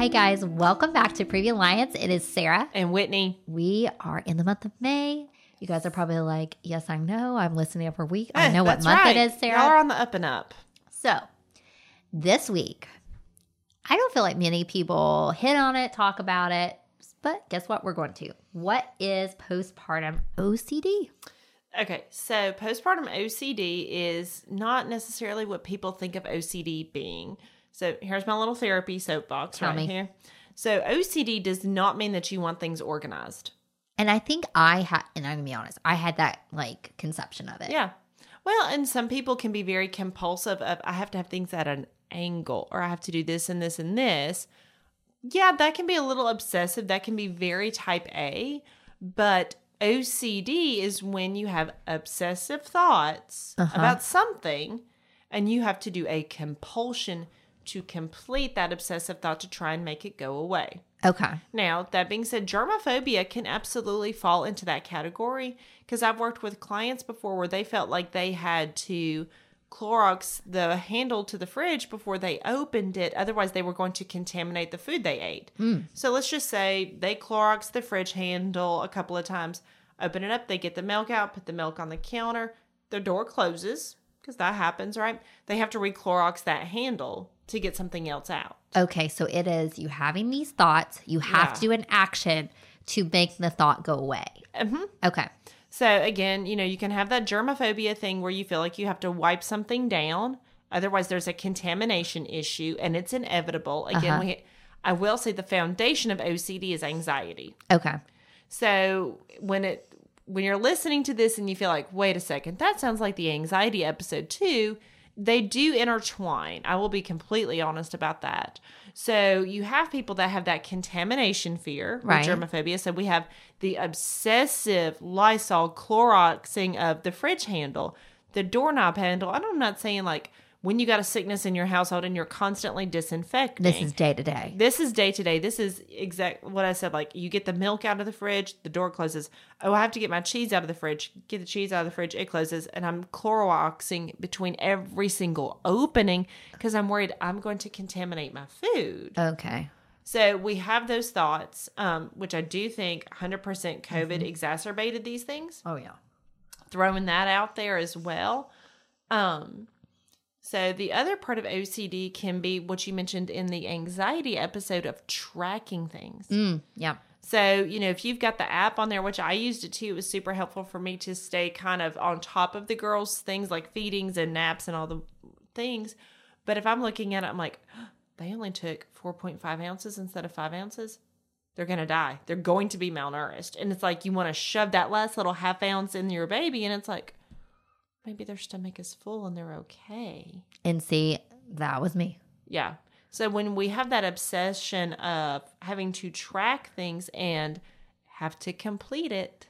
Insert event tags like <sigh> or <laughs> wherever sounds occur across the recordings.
Hi, guys. Welcome back to Previa Alliance. It is Sarah. And Whitney. We are in the month of May. You guys are probably like, yes, I know. I'm listening every week. I eh, know what That's month right. it is, Sarah. Y'all are on the up and up. So, this week, I don't feel like many people hit on it, talk about it, but guess what? We're going to. What is postpartum OCD? Okay, so postpartum OCD is not necessarily what people think of OCD being. So here's my little therapy soapbox Tell right me. here. So OCD does not mean that you want things organized. And I think I had, and I'm gonna be honest, I had that like conception of it. Yeah. Well, and some people can be very compulsive of I have to have things at an angle or I have to do this and this and this. Yeah, that can be a little obsessive. That can be very type A, but OCD is when you have obsessive thoughts Uh-huh. about something and you have to do a compulsion to complete that obsessive thought to try and make it go away. Okay. Now, that being said, germophobia can absolutely fall into that category because I've worked with clients before where they felt like they had to Clorox the handle to the fridge before they opened it. Otherwise, they were going to contaminate the food they ate. Hmm. So let's just say they Clorox the fridge handle a couple of times, open it up, they get the milk out, put the milk on the counter, the door closes because that happens, right? They have to re Clorox that handle to get something else out. Okay. So it is you having these thoughts, you have Yeah. to do an action to make the thought go away. hmm Okay. So again, you know, you can have that germophobia thing where you feel like you have to wipe something down. Otherwise, there's a contamination issue, and it's inevitable. Again, Uh-huh. we, I will say the foundation of OCD is anxiety. Okay. So when it when you're listening to this and you feel like, wait a second, that sounds like the anxiety episode too. They do intertwine. I will be completely honest about that. So you have people that have that contamination fear Right. germophobia. So we have the obsessive Lysol Cloroxing of the fridge handle, the doorknob handle. And I'm not saying like when you got a sickness in your household and you're constantly disinfecting. This is day to day. This is day to day. This is exact what I said. Like you get the milk out of the fridge, the door closes. Oh, I have to get my cheese out of the fridge. Get the cheese out of the fridge, it closes, and I'm Cloroxing between every single opening because I'm worried I'm going to contaminate my food. Okay. So we have those thoughts, um, which I do think 100% COVID Mm-hmm. exacerbated these things Oh yeah. throwing that out there as well. Um, so the other part of OCD can be what you mentioned in the anxiety episode of tracking things. Mm, yeah. So, you know, if you've got the app on there, which I used it too, it was super helpful for me to stay kind of on top of the girls' things like feedings and naps and all the things. But if I'm looking at it, I'm like, <gasps> they only took 4.5 ounces instead of five ounces. They're going to die. They're going to be malnourished. And it's like you want to shove that last little half ounce in your baby. And it's like, maybe their stomach is full and they're okay. And see, that was me. Yeah. So when we have that obsession of having to track things and have to complete it,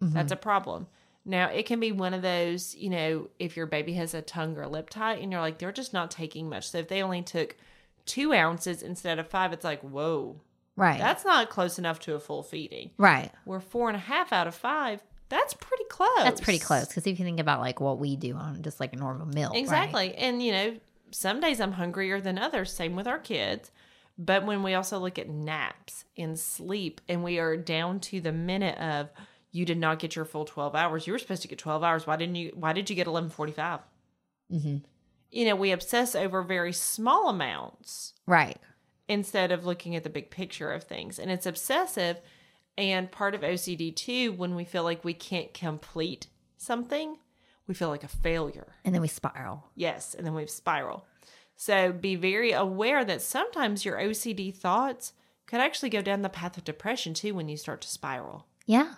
that's mm-hmm. a problem. Now, it can be one of those, you know, if your baby has a tongue or lip tie and you're like, they're just not taking much. So if they only took two ounces instead of five, it's like, whoa, Right. that's not close enough to a full feeding. right. We're four and a half out of five. That's pretty close. That's pretty close because if you think about like what we do on just like a normal meal, right? Exactly. And, you know, some days I'm hungrier than others. Same with our kids. But when we also look at naps and sleep, and we are down to the minute of you did not get your full 12 hours. You were supposed to get 12 hours. Why didn't you? Why did you get 1145? Mhm. You know, we obsess over very small amounts Right. instead of looking at the big picture of things. And it's obsessive. And part of OCD too, when we feel like we can't complete something, we feel like a failure. And then we spiral. Yes, and then we spiral. So be very aware that sometimes your OCD thoughts could actually go down the path of depression too when you start to spiral. Yeah.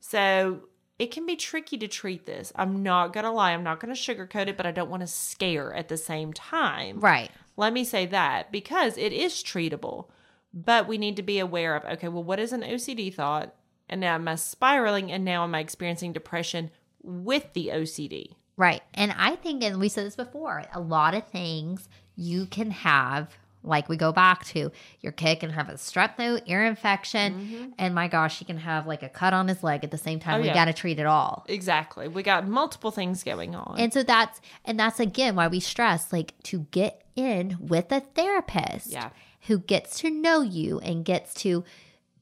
So it can be tricky to treat this. I'm not going to lie, I'm not going to sugarcoat it, but I don't want to scare at the same time. Right. Let me say that because it is treatable, but we need to be aware of okay, well, what is an OCD thought? And now am I spiraling? And now am I experiencing depression with the OCD? Right. And I think, and we said this before, a lot of things you can have, like we go back to, your kid can have a strep throat, ear infection, and my gosh, he can have like a cut on his leg at the same time. Mm-hmm. Oh, we yeah. got to treat it all. Exactly. We got multiple things going on. And so that's, and that's again why we stress like to get in with a therapist. Yeah. Who gets to know you and gets to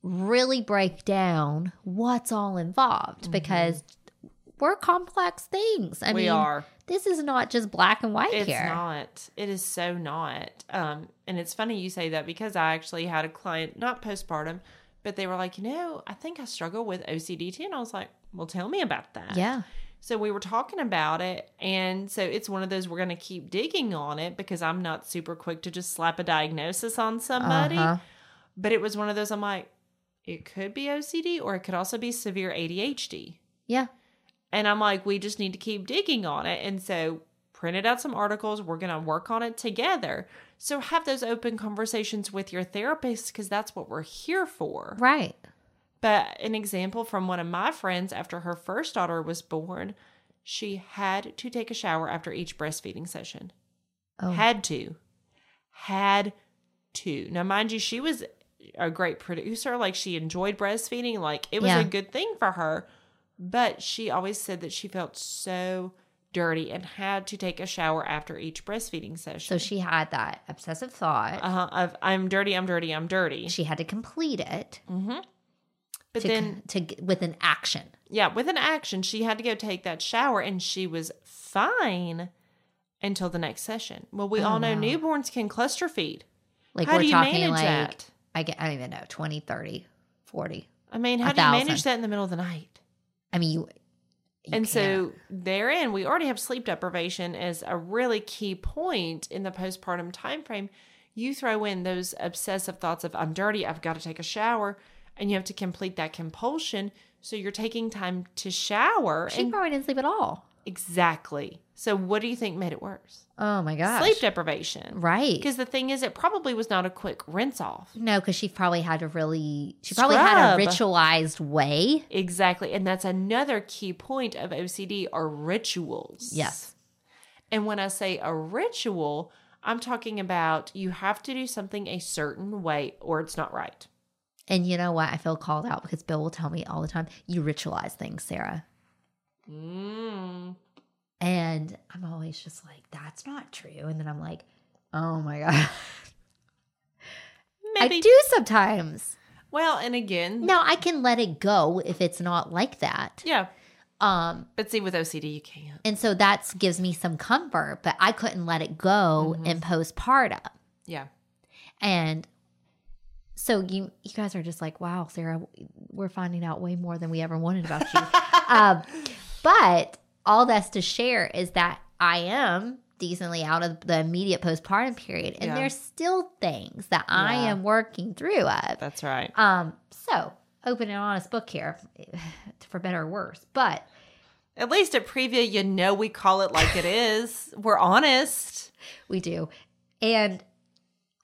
really break down what's all involved because we're complex things. I Mm-hmm. we mean, are. this is not just black and white It's here. It's not. It is so not. Um, and it's funny you say that because I actually had a client, not postpartum, but they were like, you know, I think I struggle with OCD too. And I was like, well, tell me about that. Yeah. So we were talking about it. And so it's one of those we're going to keep digging on it because I'm not super quick to just slap a diagnosis on somebody. Uh-huh. But it was one of those I'm like, it could be OCD or it could also be severe ADHD. Yeah. And I'm like, we just need to keep digging on it. And so printed out some articles. We're going to work on it together. So have those open conversations with your therapist because that's what we're here for. Right. But an example from one of my friends after her first daughter was born, she had to take a shower after each breastfeeding session. Oh. Had to. Had to. Now, mind you, she was a great producer. Like, she enjoyed breastfeeding. Like, it was Yeah. a good thing for her. But she always said that she felt so dirty and had to take a shower after each breastfeeding session. So she had that obsessive thought. uh-huh, of I'm dirty, I'm dirty, I'm dirty. she had to complete it But to, then to with an action. yeah, with an action, she had to go take that shower and she was fine until the next session. Well, we Oh, all know wow. newborns can cluster feed. Like How we're do you talking manage like that? I get I don't even know 20, 30, 40. I mean, how do you manage that in the middle of the night? I mean, you, you and can't. so therein, we already have sleep deprivation as a really key point in the postpartum time frame. You throw in those obsessive thoughts of I'm dirty, I've got to take a shower, and you have to complete that compulsion. So you're taking time to shower. she and probably didn't sleep at all. exactly. So what do you think made it worse? Oh my gosh. Sleep deprivation. Right. Because the thing is, it probably was not a quick rinse off. No, because she probably had to really, she probably had a ritualized way. Exactly. And that's another key point of OCD are rituals. Yes. And when I say a ritual, I'm talking about you have to do something a certain way or it's not right. And you know what? I feel called out because Bill will tell me all the time, you ritualize things, Sarah. Mm. And I'm always just like, that's not true. And then I'm like, oh my <laughs> God. Maybe. I do sometimes. Well, and again, Now I can let it go if it's not like that. yeah. Um, But see, with OCD, you can't. and so that gives me some comfort, but I couldn't let it go in postpartum. Yeah. And so you you guys are just like, wow, Sarah, we're finding out way more than we ever wanted about you. <laughs> um, but all that's to share is that I am decently out of the immediate postpartum period, and Yeah. there's still things that I am working through of. That's right. Um, so open and honest book here, <laughs> for better or worse. But At least at Previa, you know we call it like it is. We're honest. we do, and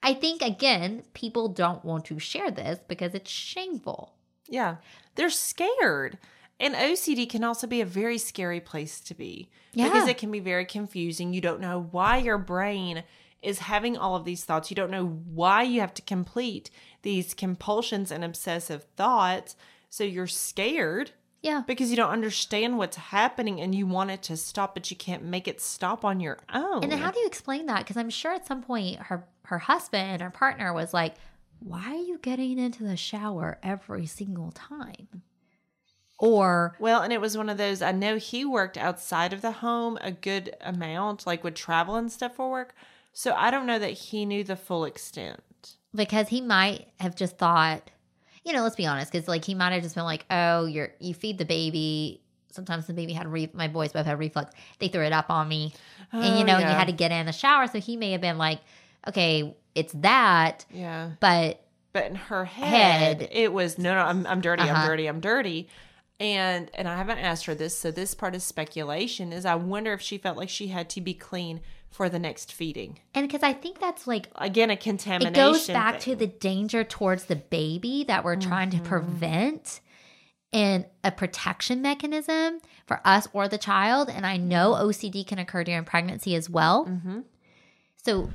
I think again, people don't want to share this because it's shameful. Yeah. They're scared. And OCD can also be a very scary place to be because it can be very confusing. You don't know why your brain is having all of these thoughts. You don't know why you have to complete these compulsions and obsessive thoughts. So you're scared Yeah. because you don't understand what's happening and you want it to stop, but you can't make it stop on your own. And how do you explain that? Because I'm sure at some point her her husband or partner was like, "Why are you getting into the shower every single time?" Or Well, and it was one of those. I know he worked outside of the home a good amount, like would travel and stuff for work. So I don't know that he knew the full extent. because he might have just thought, you know, let's be honest, because like he might have just been like, "Oh, you're you feed the baby." Sometimes the baby had re- my boys both had reflux. They threw it up on me, and you Oh, know, and you had to get in the shower. So he may have been like, "Okay, it's that," Yeah. but But in her head, Head. it was no, no, I'm, I'm dirty, Uh-huh. I'm dirty, I'm dirty. And and I haven't asked her this, so this part is speculation. Is I wonder if she felt like she had to be clean for the next feeding. and because I think that's like Again, a contamination. it goes back thing. to the danger towards the baby that we're trying to prevent and a protection mechanism for us or the child and i know ocd can occur during pregnancy as well Mhm. so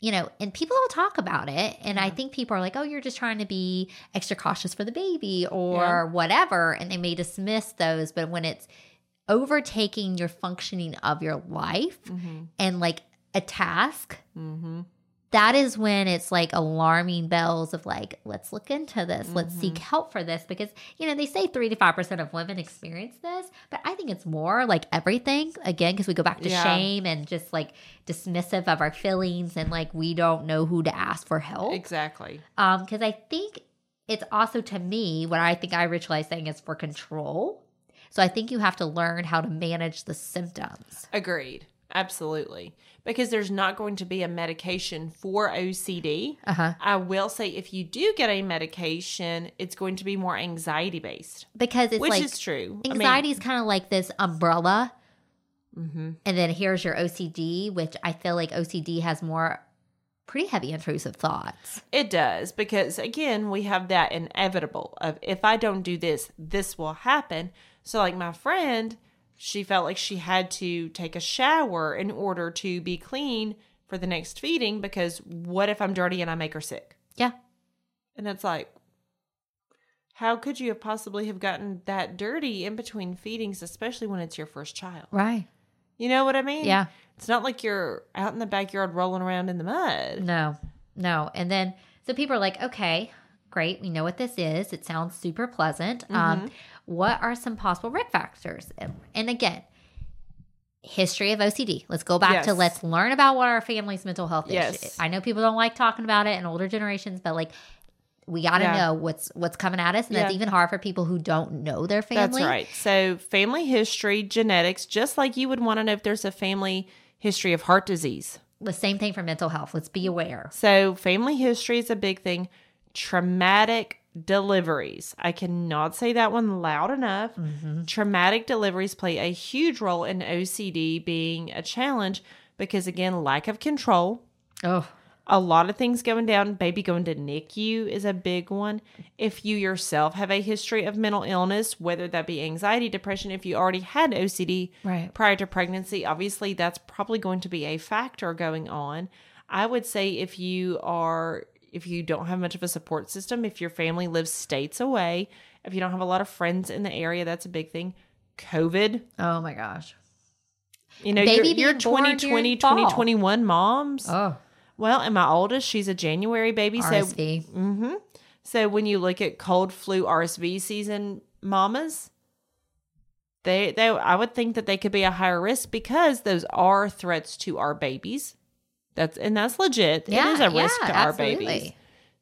you know and people will talk about it and i think people are like oh you're just trying to be extra cautious for the baby or Yeah. whatever and they may dismiss those but when it's overtaking your functioning of your life Mhm. and like a task Mhm. That is when it's like alarming bells of like, let's look into this, let's seek Mm-hmm. help for this because, you know, they say three to 5% of women experience this, but I think it's more like everything again, because we go back to Yeah. shame and just like dismissive of our feelings and like we don't know who to ask for help. Exactly. Um, because I think it's also to me what I think I ritualize saying is for control. So I think you have to learn how to manage the symptoms. Agreed. Absolutely. Because there's not going to be a medication for OCD. Uh huh. I will say if you do get a medication, it's going to be more anxiety based, Because it's which like is true. I mean, anxiety is kind of like this umbrella, mhm. and then here's your OCD, which I feel like OCD has more pretty heavy intrusive thoughts. It does because again, we have that inevitable of if I don't do this, this will happen. So like my friend, she felt like she had to take a shower in order to be clean for the next feeding because what if I'm dirty and I make her sick? Yeah. And it's like how could you have possibly have gotten that dirty in between feedings, especially when it's your first child? Right. You know what I mean? Yeah. It's not like you're out in the backyard rolling around in the mud. No, no. And then, so people are like, okay, great. We know what this is. It sounds super pleasant. Mm-hmm. Um, what are some possible risk factors? And again, history of OCD. Let's go back to let's learn about what our family's mental health Yes. is. I know people don't like talking about it in older generations, but like, we got to Yeah. know what's what's coming at us, and that's even hard for people who don't know their family. That's right. So, family history, genetics, just like you would want to know if there's a family history of heart disease. The same thing for mental health. Let's be aware. So, family history is a big thing. Traumatic deliveries. I cannot say that one loud enough. Mm-hmm. Traumatic deliveries play a huge role in OCD being a challenge because, again, lack of control. Oh, a lot of things going down. Baby going to NICU is a big one. If you yourself have a history of mental illness, whether that be anxiety, depression, if you already had OCD Right. prior to pregnancy, obviously that's probably going to be a factor going on. I would say if you are if you don't have much of a support system, if your family lives states away, if you don't have a lot of friends in the area, that's a big thing. COVID, oh my gosh. you know, Baby you're, you're 2020, 2021 moms. Oh, Well, and my oldest, she's a January baby. So, RSV. hmm so when you look at cold flu RSV season mamas, they they I would think that they could be a higher risk because those are threats to our babies. That's and that's legit. Yeah, it is a risk yeah, to our absolutely. babies.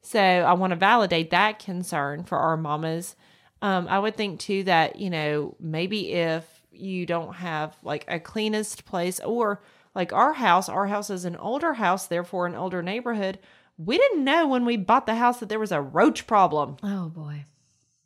So I want to validate that concern for our mamas. Um, I would think too that you know maybe if you don't have like a cleanest place or like our house, our house is an older house, therefore an older neighborhood. We didn't know when we bought the house that there was a roach problem. Oh boy.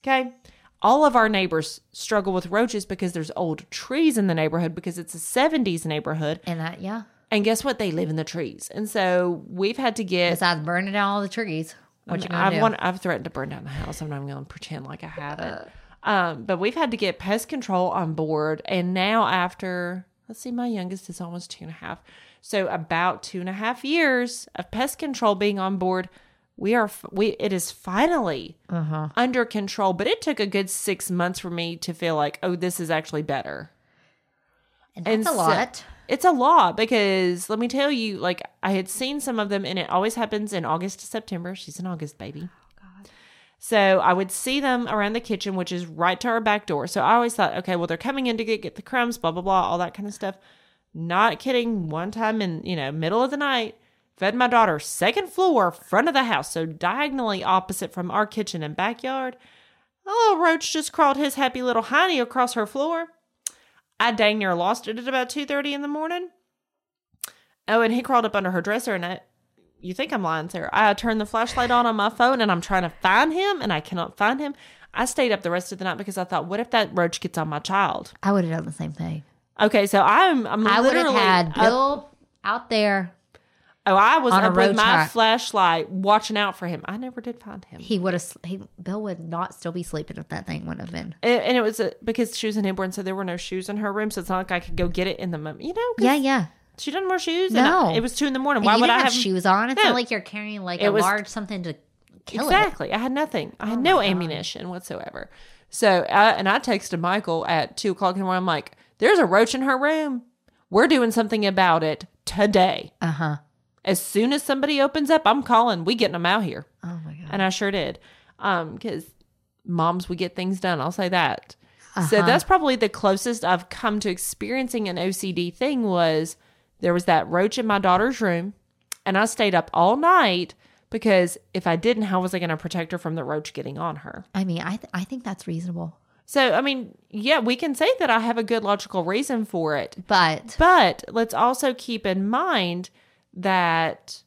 Okay. All of our neighbors struggle with roaches because there's old trees in the neighborhood because it's a 70s neighborhood. And that, yeah. And guess what? They live in the trees. And so we've had to get Besides burning down all the trees. What you gonna I've do? want, I've threatened to burn down the house. I'm not even going to pretend like I haven't. Um, but we've had to get pest control on board, and now after let's see, my youngest is almost two and a half, so about two and a half years of pest control being on board, we are f- we it is finally uh-huh. under control. But it took a good six months for me to feel like, oh, this is actually better. And that's And a so- lot. It's a lot because let me tell you, like I had seen some of them, and it always happens in August to September. She's an August baby. Oh, so I would see them around the kitchen, which is right to our back door. So I always thought, okay, well, they're coming in to get, get the crumbs, blah, blah, blah, all that kind of stuff. Not kidding. One time in, you know, middle of the night, fed my daughter second floor, front of the house. So diagonally opposite from our kitchen and backyard. A little roach just crawled his happy little hiney across her floor. I dang near lost it at about 2.30 in the morning. Oh, and he crawled up under her dresser and I, you think I'm lying, Sarah. I turned the flashlight on on my phone and I'm trying to find him and I cannot find him. I stayed up the rest of the night because I thought, what if that roach gets on my child? I would have done the same thing. Okay, so I'm I'm I would have had Bill out there. Oh, I was on a up with my track. flashlight watching out for him. I never did find him. He would have. He Bill would not still be sleeping if that thing would have been. And, and it was a, because she was an newborn, so there were no shoes in her room. So it's not like I could go get it in the moment. You know? Yeah, yeah. she doesn't wear shoes. No. and I- it was two in the morning. Why would I have, have shoes on? It's No. not like you're carrying like It a was- large something to kill it. exactly. I had nothing. I had Oh no God. ammunition whatsoever. So, I, and I texted Michael at two o'clock in the morning. I'm like, "There's a roach in her room. We're doing something about it today." Uh huh. As soon as somebody opens up, I'm calling. We getting them out here, Oh my god. and I sure did. Um, because moms, we get things done. I'll say that. So Uh-huh. that's probably the closest I've come to experiencing an OCD thing. Was there was that roach in my daughter's room, and I stayed up all night because if I didn't, how was I going to protect her from the roach getting on her? I mean, I th- I think that's reasonable. So, I mean, yeah, we can say that I have a good logical reason for it. But But let's also keep in mind that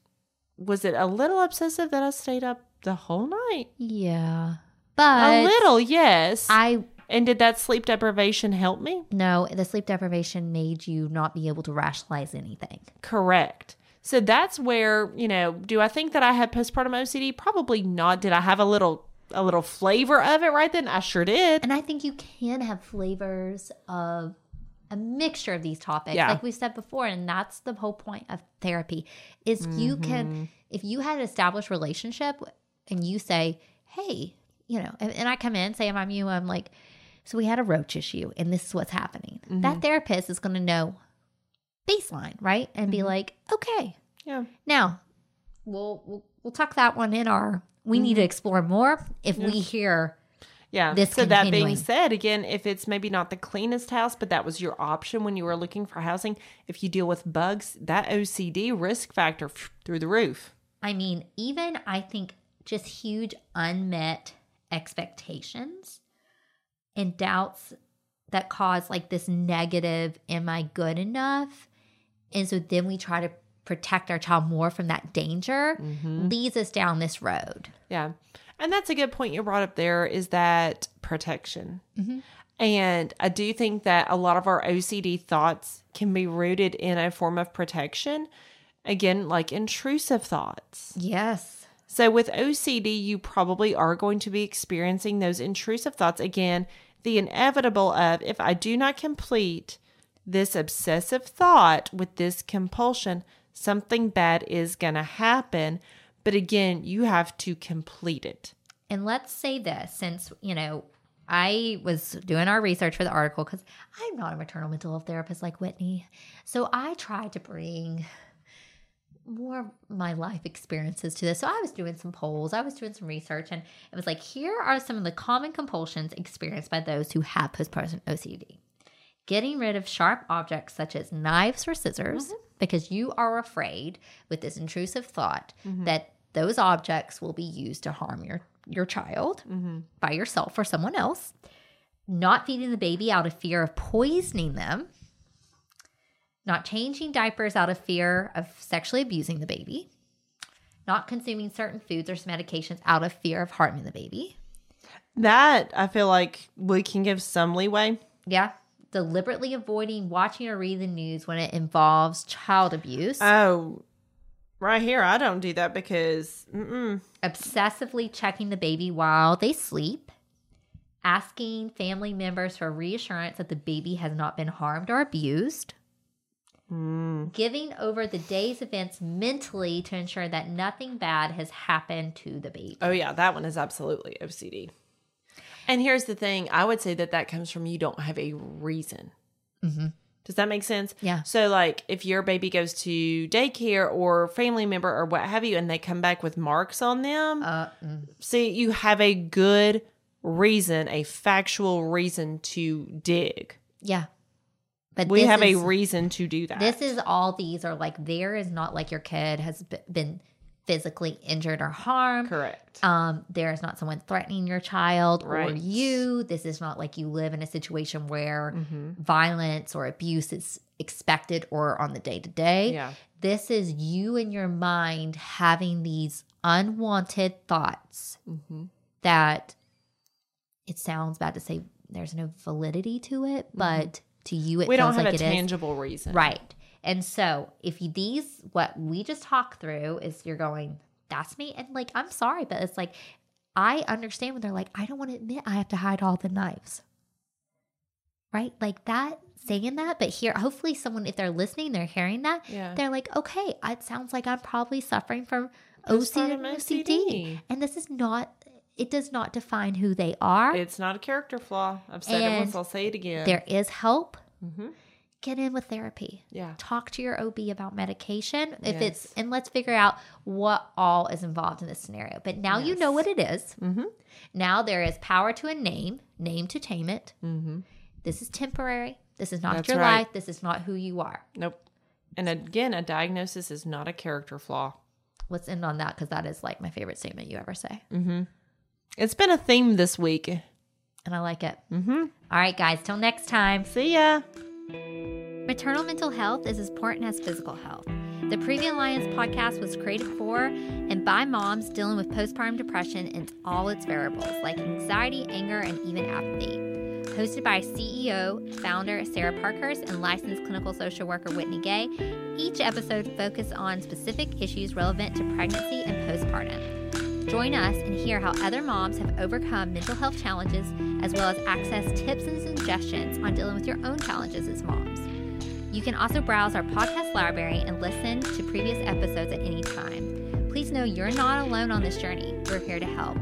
was it a little obsessive that I stayed up the whole night? yeah. But a little, yes. I and did that sleep deprivation help me? no, the sleep deprivation made you not be able to rationalize anything. Correct. So that's where, you know, do I think that I had postpartum OCD? Probably not. Did I have a little a little flavor of it right then? I sure did. And I think you can have flavors of a mixture of these topics, Yeah. like we said before, and that's the whole point of therapy. Is you can, mm-hmm. if you had an established relationship, and you say, "Hey, you know," and, and I come in, say, "I'm you," I'm like, "So we had a roach issue, and this is what's happening." That mm-hmm. therapist is going to know baseline, right, and be mm-hmm. like, "Okay, Yeah. now we'll we'll, we'll tuck that one in our." We need to explore more if we hear Yeah. this so that being said, again, if it's maybe not the cleanest house, but that was your option when you were looking for housing, if you deal with bugs, that OCD risk factor phew, through the roof. I mean, even I think just huge unmet expectations and doubts that cause like this negative, am I good enough? And so then we try to protect our child more from that danger, mm-hmm. leads us down this road. Yeah. And that's a good point you brought up there is that protection. Mm-hmm. And I do think that a lot of our OCD thoughts can be rooted in a form of protection. Again, like intrusive thoughts. Yes. So with OCD, you probably are going to be experiencing those intrusive thoughts. Again, the inevitable of if I do not complete this obsessive thought with this compulsion, something bad is going to happen. But again, you have to complete it. And let's say this since, you know, I was doing our research for the article because I'm not a maternal mental health therapist like Whitney. So I tried to bring more of my life experiences to this. So I was doing some polls, I was doing some research, and it was like, here are some of the common compulsions experienced by those who have postpartum OCD. Getting rid of sharp objects such as knives or scissors mm-hmm. Because you are afraid with this intrusive thought mm-hmm. that those objects will be used to harm your, your child mm-hmm. by yourself or someone else. Not feeding the baby out of fear of poisoning them. Not changing diapers out of fear of sexually abusing the baby. Not consuming certain foods or medications out of fear of harming the baby. That I feel like we can give some leeway. Yeah. Deliberately avoiding watching or reading the news when it involves child abuse. Oh, right here, I don't do that because mm-mm. obsessively checking the baby while they sleep. Asking family members for reassurance that the baby has not been harmed or abused. Hmm. Giving over the day's events mentally to ensure that nothing bad has happened to the baby. Oh yeah, that one is absolutely OCD. And here's the thing: I would say that that comes from you don't have a reason. Does that make sense? Yeah. So, like, if your baby goes to daycare or family member or what have you, and they come back with marks on them, Uh, mm. see, you have a good reason, a factual reason to dig. yeah. But We have is- a reason to do that. This is all these are like there is not like your kid has been physically injured or harmed. correct. Um, there is not someone threatening your child or you. This is not like you live in a situation where Mm-hmm. violence or abuse is expected or on the day to day. Yeah. This is you in your mind having these unwanted thoughts Mm-hmm. that it sounds bad to say there's no validity to it, but to you it Mm-hmm. we don't have like a it is. tangible reason. Right. And so if you, these, what we just talked through is you're going, that's me. And like, I'm sorry, but it's like, I understand when they're like, I don't want to admit I have to hide all the knives. Right? Like that, saying that, but here, hopefully someone, if they're listening, they're hearing that, Yeah. they're like, okay, it sounds like I'm probably suffering from OCD. Postpartum OCD. And this is not, it does not define who they are. It's not a character flaw. I've said it once, I'll say it again. there is help. Mhm. Get in with therapy. Yeah. Talk to your OB about medication. If it's and let's figure out what all is involved in this scenario. But now you know what it is. Mm-hmm. Now there is power to a name, name to tame it. Mm-hmm. This is temporary. This is not That's your right. life. This is not who you are. Nope. And again, a diagnosis is not a character flaw. Let's end on that because that is like my favorite statement you ever say. Mm-hmm. It's been a theme this week. And I like it. Mm-hmm. All right, guys, till next time. See ya. Maternal mental health is as important as physical health. The Previa Alliance podcast was created for and by moms dealing with postpartum depression and all its variables like anxiety, anger, and even apathy. Hosted by CEO, founder Sarah Parkhurst, and licensed clinical social worker Whitney Gay, each episode focuses on specific issues relevant to pregnancy and postpartum. Join us and hear how other moms have overcome mental health challenges, as well as access tips and suggestions on dealing with your own challenges as moms. You can also browse our podcast library and listen to previous episodes at any time. Please know you're not alone on this journey. We're here to help.